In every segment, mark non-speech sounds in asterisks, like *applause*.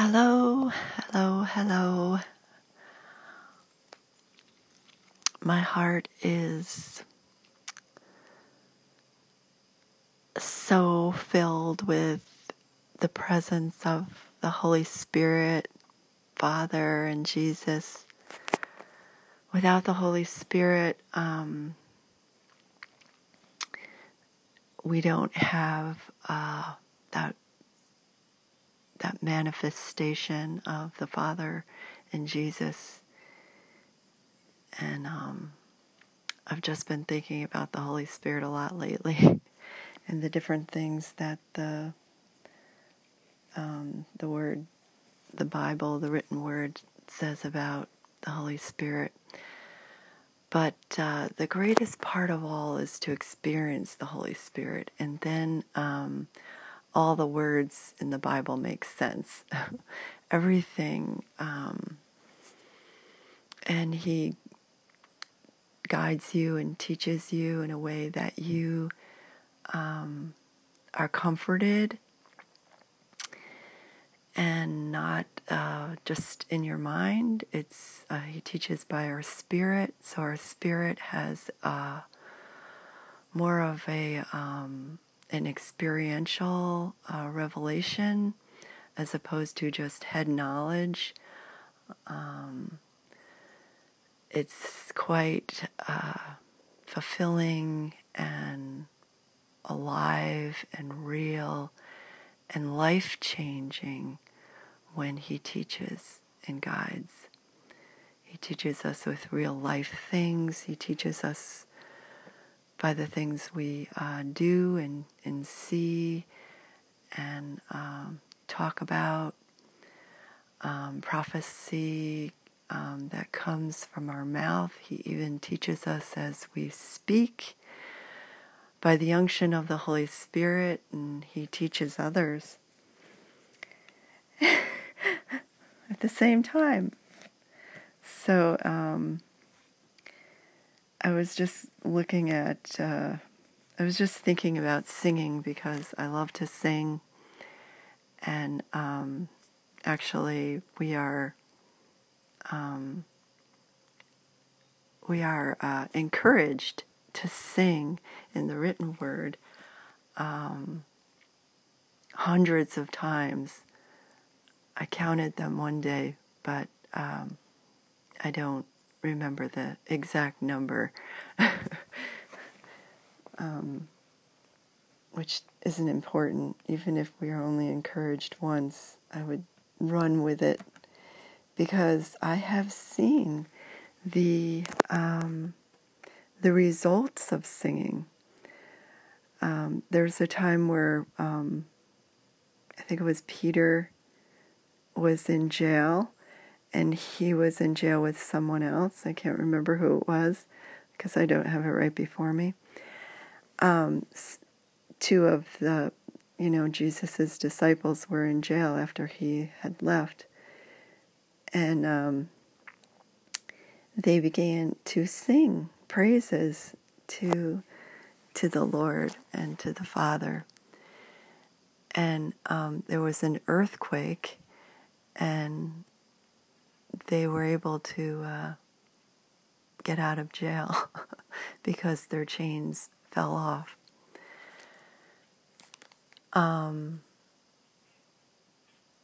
Hello, hello, hello. My heart is so filled with the presence of the Holy Spirit, Father, and Jesus. Without the Holy Spirit, um, we don't have uh, that that manifestation of the Father and Jesus. And um, I've just been thinking about the Holy Spirit a lot lately, *laughs* and the different things that the um, the Word, the Bible, the written Word says about the Holy Spirit. But uh, the greatest part of all is to experience the Holy Spirit, and then um, all the words in the Bible make sense. *laughs* Everything, um, and He guides you and teaches you in a way that you um, are comforted and not uh, just in your mind. It's uh, he teaches by our spirit, so our spirit has uh, more of a um, an experiential uh, revelation as opposed to just head knowledge. Um, it's quite uh, fulfilling and alive and real and life changing when he teaches and guides. He teaches us with real life things. He teaches us by the things we uh, do and, and see and um, talk about. Um, prophecy um, that comes from our mouth. He even teaches us as we speak by the unction of the Holy Spirit, and He teaches others *laughs* at the same time. So um, I was just looking at, uh, I was just thinking about singing because I love to sing. And um, actually, we are. Um, we are uh, encouraged to sing in the written word um, hundreds of times I counted them one day, but um, I don't remember the exact number, *laughs* um, which isn't important. Even if we are only encouraged once, I would run with it because I have seen the um, the results of singing. Um, there's a time where um, I think it was Peter was in jail and he was in jail with someone else. I can't remember who it was because I don't have it right before me. Um, two of the, you know, Jesus's disciples were in jail after he had left, and um, they began to sing praises to to the Lord and to the Father. And um, there was an earthquake and they were able to uh, get out of jail *laughs* because their chains fell off. Um,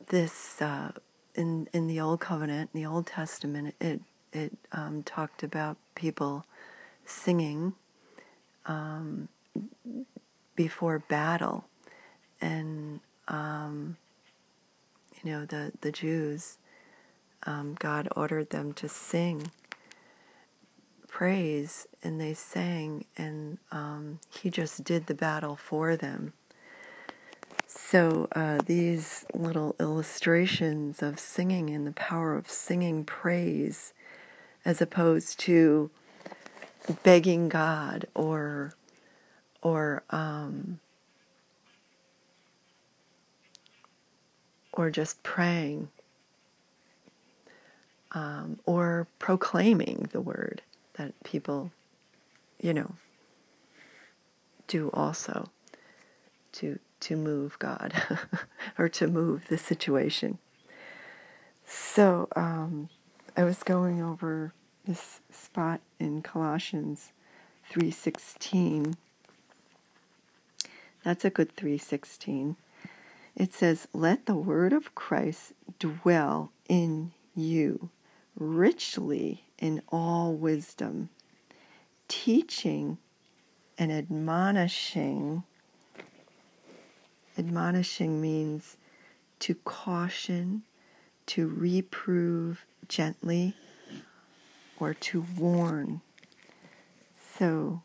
this uh, in in the Old Covenant, in the Old Testament, it it um, talked about people singing um, before battle, and um, you know, the, the Jews, um, God ordered them to sing praise, and they sang, and um, He just did the battle for them. So, uh, these little illustrations of singing and the power of singing praise, as opposed to begging God or or um, or just praying um, or proclaiming the word that people, you know, do also to to move God *laughs* or to move the situation. So um, I was going over this spot in Colossians 3:16. That's a good 316. It says, "Let the word of Christ dwell in you richly in all wisdom, teaching and admonishing. Admonishing means to caution, to reprove gently, or to warn. So,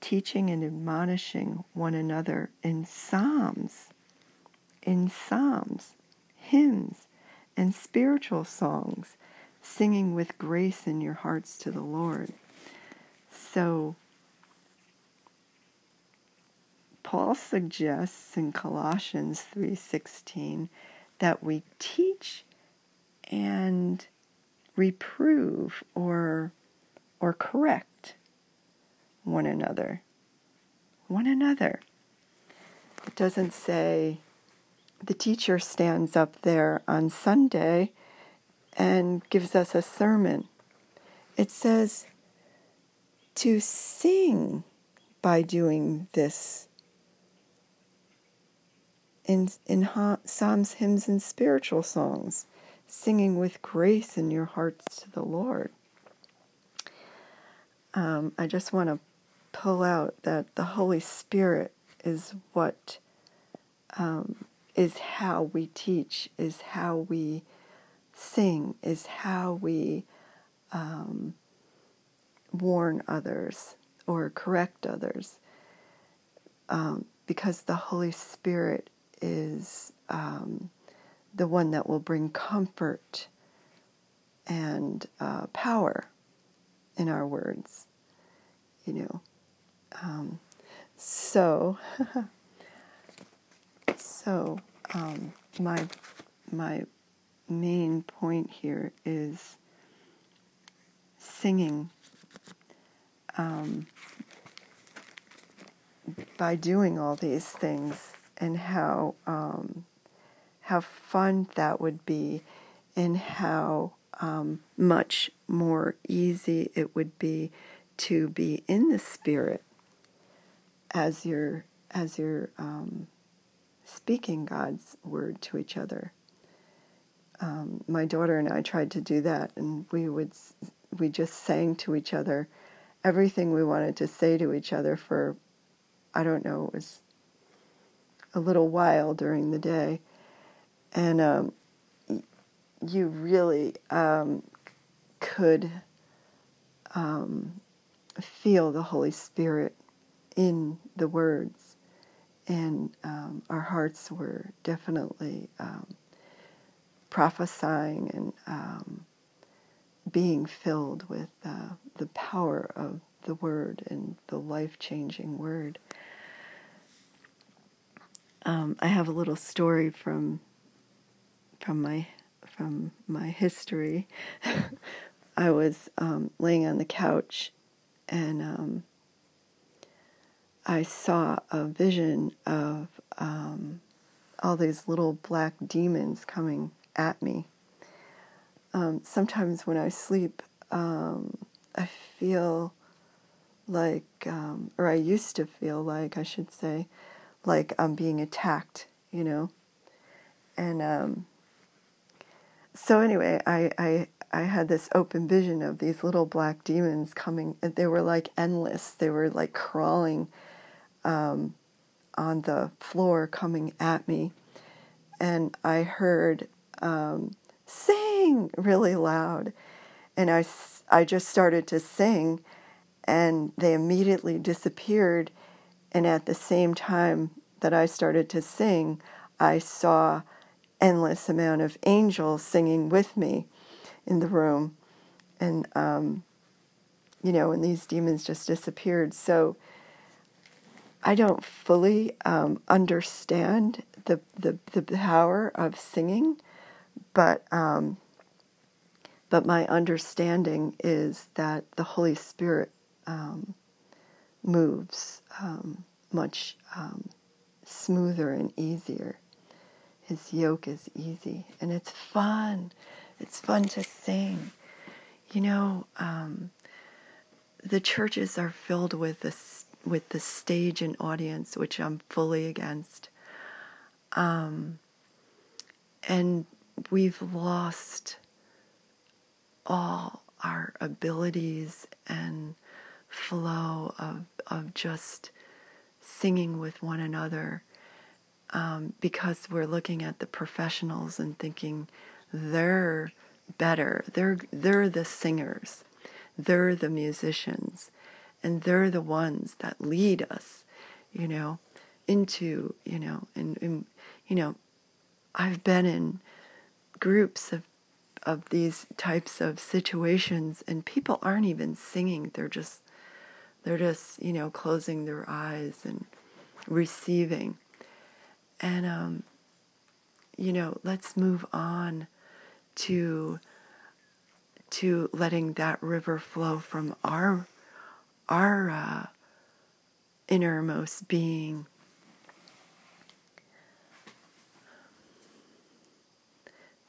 teaching and admonishing one another in psalms, in psalms, hymns, and spiritual songs, singing with grace in your hearts to the Lord. So, Paul suggests in Colossians 3:16 that we teach and reprove or or correct one another. One another. It doesn't say the teacher stands up there on Sunday and gives us a sermon. It says to sing by doing this in, in psalms, hymns, and spiritual songs, singing with grace in your hearts to the Lord. Um, I just want to pull out that the Holy Spirit is what um, is how we teach, is how we sing, is how we um, warn others or correct others. Um, because the Holy Spirit is um, the one that will bring comfort and uh, power in our words, you know. Um, so, *laughs* so um, my my main point here is singing. Um, by doing all these things, and how um, how fun that would be, and how um, much more easy it would be to be in the spirit as you're as you're um, speaking God's word to each other. Um, my daughter and I tried to do that, and we would we just sang to each other everything we wanted to say to each other for I don't know it was a little while during the day, and um, you really um, could um, feel the Holy Spirit in the words, and um, our hearts were definitely um, prophesying and um, being filled with uh, the power of the Word and the life changing Word. Um, I have a little story from from my from my history. *laughs* I was um, laying on the couch, and um, I saw a vision of um, all these little black demons coming at me. Um, sometimes when I sleep, um, I feel like, um, or I used to feel like, I should say, like I'm being attacked, you know. And um, so anyway, I, I I had this open vision of these little black demons coming. They were like endless. They were like crawling um, on the floor, coming at me, and I heard um, sing really loud, and I I just started to sing, and they immediately disappeared and at the same time that I started to sing, I saw endless amount of angels singing with me in the room. And, um, you know, and these demons just disappeared. So I don't fully um, understand the, the, the power of singing, but, um, but my understanding is that the Holy Spirit um, moves um, much um, smoother and easier. his yoke is easy. And it's fun. It's fun to sing. You know, um, the churches are filled with this with the stage and audience, which I'm fully against. Um, and we've lost all our abilities and flow of of just singing with one another um, because we're looking at the professionals and thinking they're better. They're they're the singers, they're the musicians, and they're the ones that lead us, you know, into you know, and, and you know, I've been in groups of of these types of situations and people aren't even singing. They're just they're just you know closing their eyes and receiving. And um, you know let's move on to to letting that river flow from our our uh, innermost being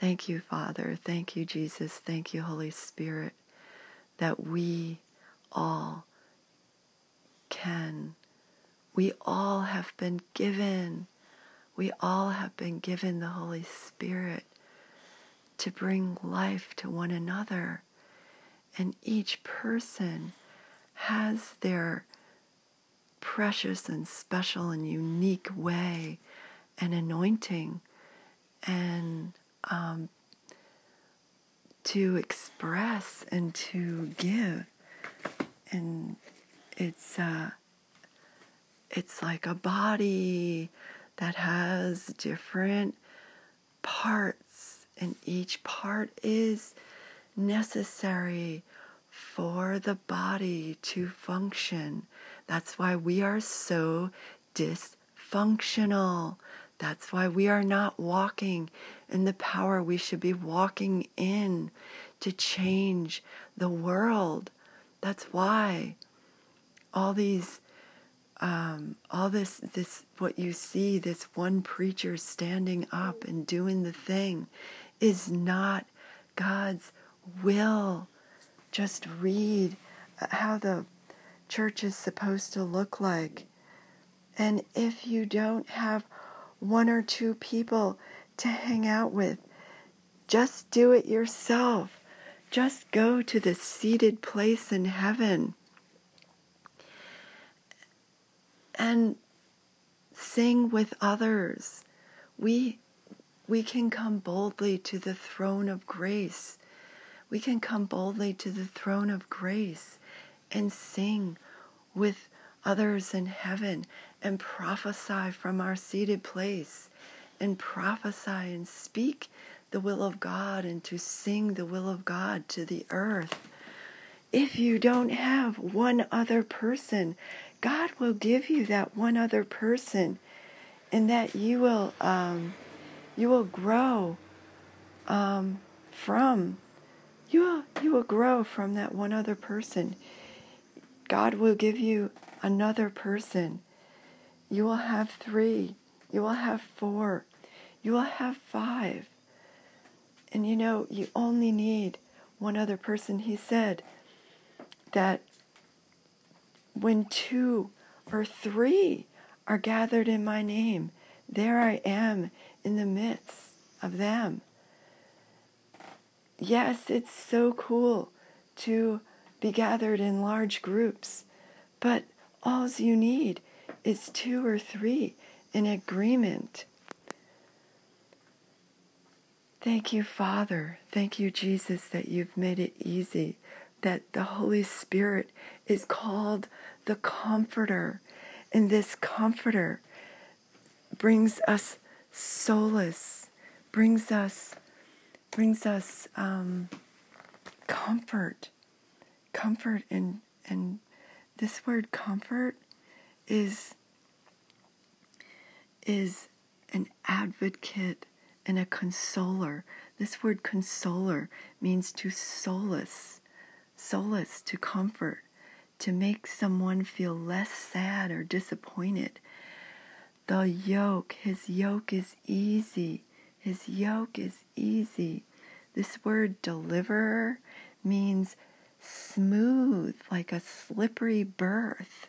Thank you, Father. Thank you, Jesus. Thank you, Holy Spirit, that we all can. We all have been given. We all have been given the Holy Spirit to bring life to one another. And each person has their precious and special and unique way and anointing and um, to express and to give. And it's uh, it's like a body that has different parts, and each part is necessary for the body to function. That's why we are so dysfunctional. That's why we are not walking in the power we should be walking in to change the world. That's why all these, um, all this, this, what you see, this one preacher standing up and doing the thing is not God's will. Just read uh, how the church is supposed to look like. And if you don't have one or two people to hang out with. Just do it yourself. Just go to the seated place in heaven and sing with others. We, we can come boldly to the throne of grace. We can come boldly to the throne of grace and sing with others in heaven and prophesy from our seated place and prophesy and speak the will of God and to sing the will of God to the earth. If you don't have one other person, God will give you that one other person, and that you will um, you will grow um, from you will you will grow from that one other person. God will give you another person. You will have three. You will have four. You will have five. And you know, you only need one other person. He said that when two or three are gathered in my name, there I am in the midst of them. Yes, it's so cool to be gathered in large groups, but all you need is two or three in agreement. Thank you, Father. Thank you, Jesus, that you've made it easy, that the Holy Spirit is called the Comforter. And this Comforter brings us solace, brings us, brings us um, comfort, comfort, and and this word comfort is is an advocate and a consoler. This word consoler means to solace, solace, to comfort, to make someone feel less sad or disappointed. The yoke, his yoke is easy. His yoke is easy. This word deliverer means smooth, like a slippery birth.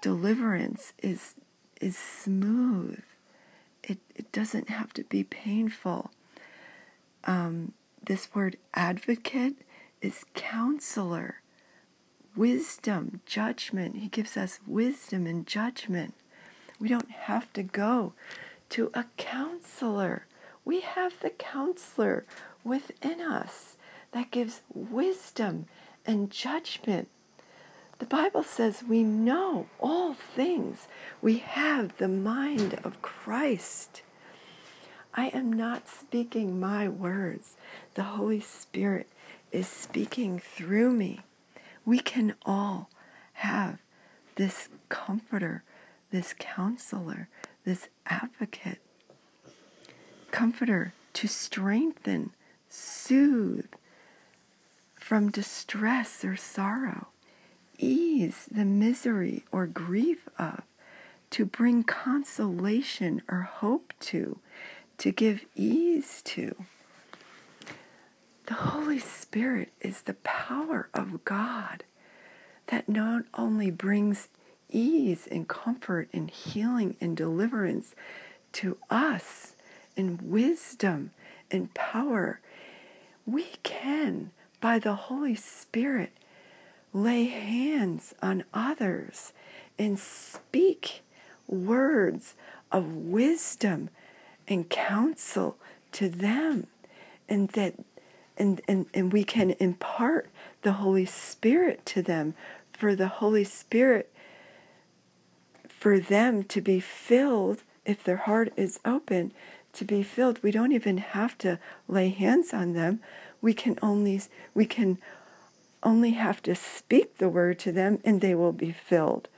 Deliverance is, is smooth. It, it doesn't have to be painful. Um, this word advocate is counselor, wisdom, judgment. He gives us wisdom and judgment. We don't have to go to a counselor. We have the counselor within us that gives wisdom and judgment. The Bible says we know all things. We have the mind of Christ. I am not speaking my words. The Holy Spirit is speaking through me. We can all have this comforter, this counselor, this advocate. Comforter to strengthen, soothe from distress or sorrow, ease the misery or grief of, to bring consolation or hope to, to give ease to. The Holy Spirit is the power of God that not only brings ease and comfort and healing and deliverance to us and wisdom and power, we can, by the Holy Spirit, lay hands on others and speak words of wisdom and counsel to them and that and, and, and we can impart the Holy Spirit to them. For the Holy Spirit for them to be filled if their heart is open to be filled. We don't even have to lay hands on them. We can only we can only have to speak the word to them and they will be filled.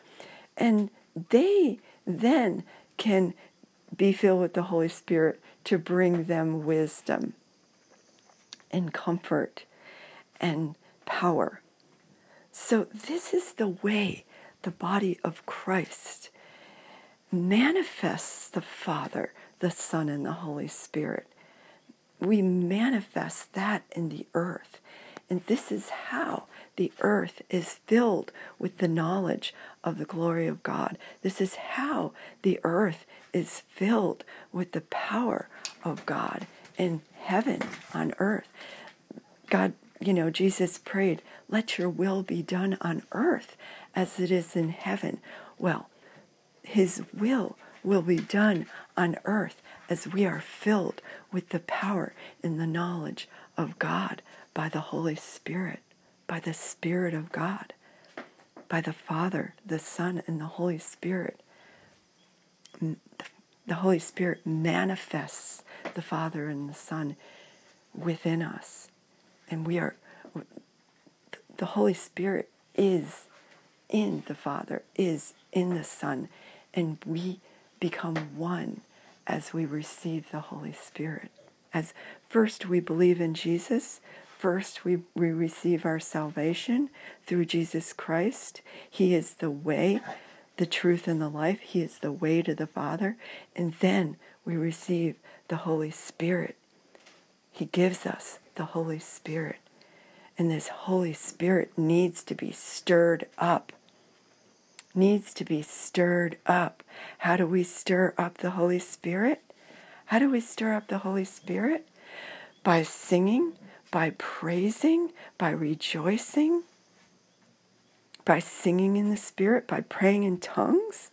And they then can be filled with the holy spirit to bring them wisdom and comfort and power. So this is the way the body of christ manifests the father the Son, and the Holy Spirit. We manifest that in the earth. And this is how the earth is filled with the knowledge of the glory of God. This is how the earth is filled with the power of God in heaven, on earth. God, you know, Jesus prayed, let your will be done on earth as it is in heaven. Well, his will will be done on earth as we are filled with the power and the knowledge of God by the Holy Spirit, by the Spirit of God, by the Father, the Son, and the Holy Spirit. The Holy Spirit manifests the Father and the Son within us. And we are, the Holy Spirit is in the Father, is in the Son, and we become one as we receive the Holy Spirit. As first we believe in Jesus, first we, we receive our salvation through Jesus Christ. He is the way, the truth, and the life. He is the way to the Father. And then we receive the Holy Spirit. He gives us the Holy Spirit. And this Holy Spirit needs to be stirred up needs to be stirred up. How do we stir up the Holy Spirit? How do we stir up the Holy Spirit? By singing, by praising, by rejoicing, by singing in the Spirit, by praying in tongues.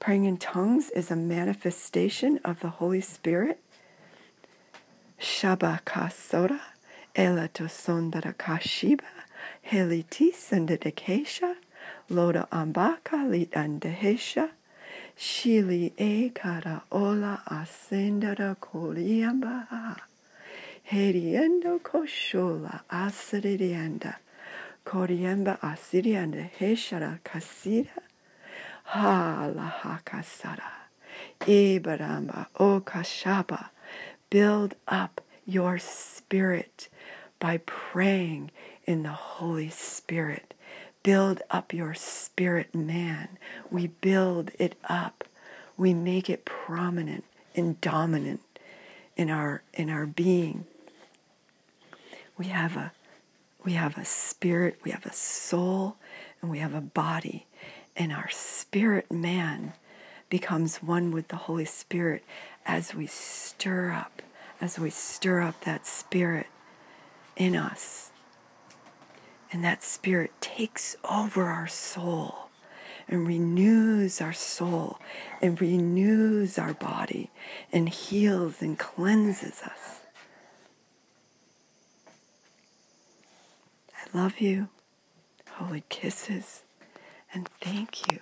Praying in tongues is a manifestation of the Holy Spirit. Shabakasora, elatosondara kashiba, heliti sendedekesha. Loda ambaka andehesha. Shili e kara ola ascendara koliamba. Heriendo koshola asirienda. Koriamba asirianda heshara kasira. Ha la hakasara. Ibaramba o kashaba. Build up your spirit by praying in the Holy Spirit build up your spirit man. We build it up. We make it prominent and dominant in our in our being. We have a we have a spirit, we have a soul, and we have a body. And our spirit man becomes one with the Holy Spirit as we stir up, as we stir up that spirit in us. And that spirit takes over our soul and renews our soul and renews our body and heals and cleanses us. I love you. Holy kisses and thank you.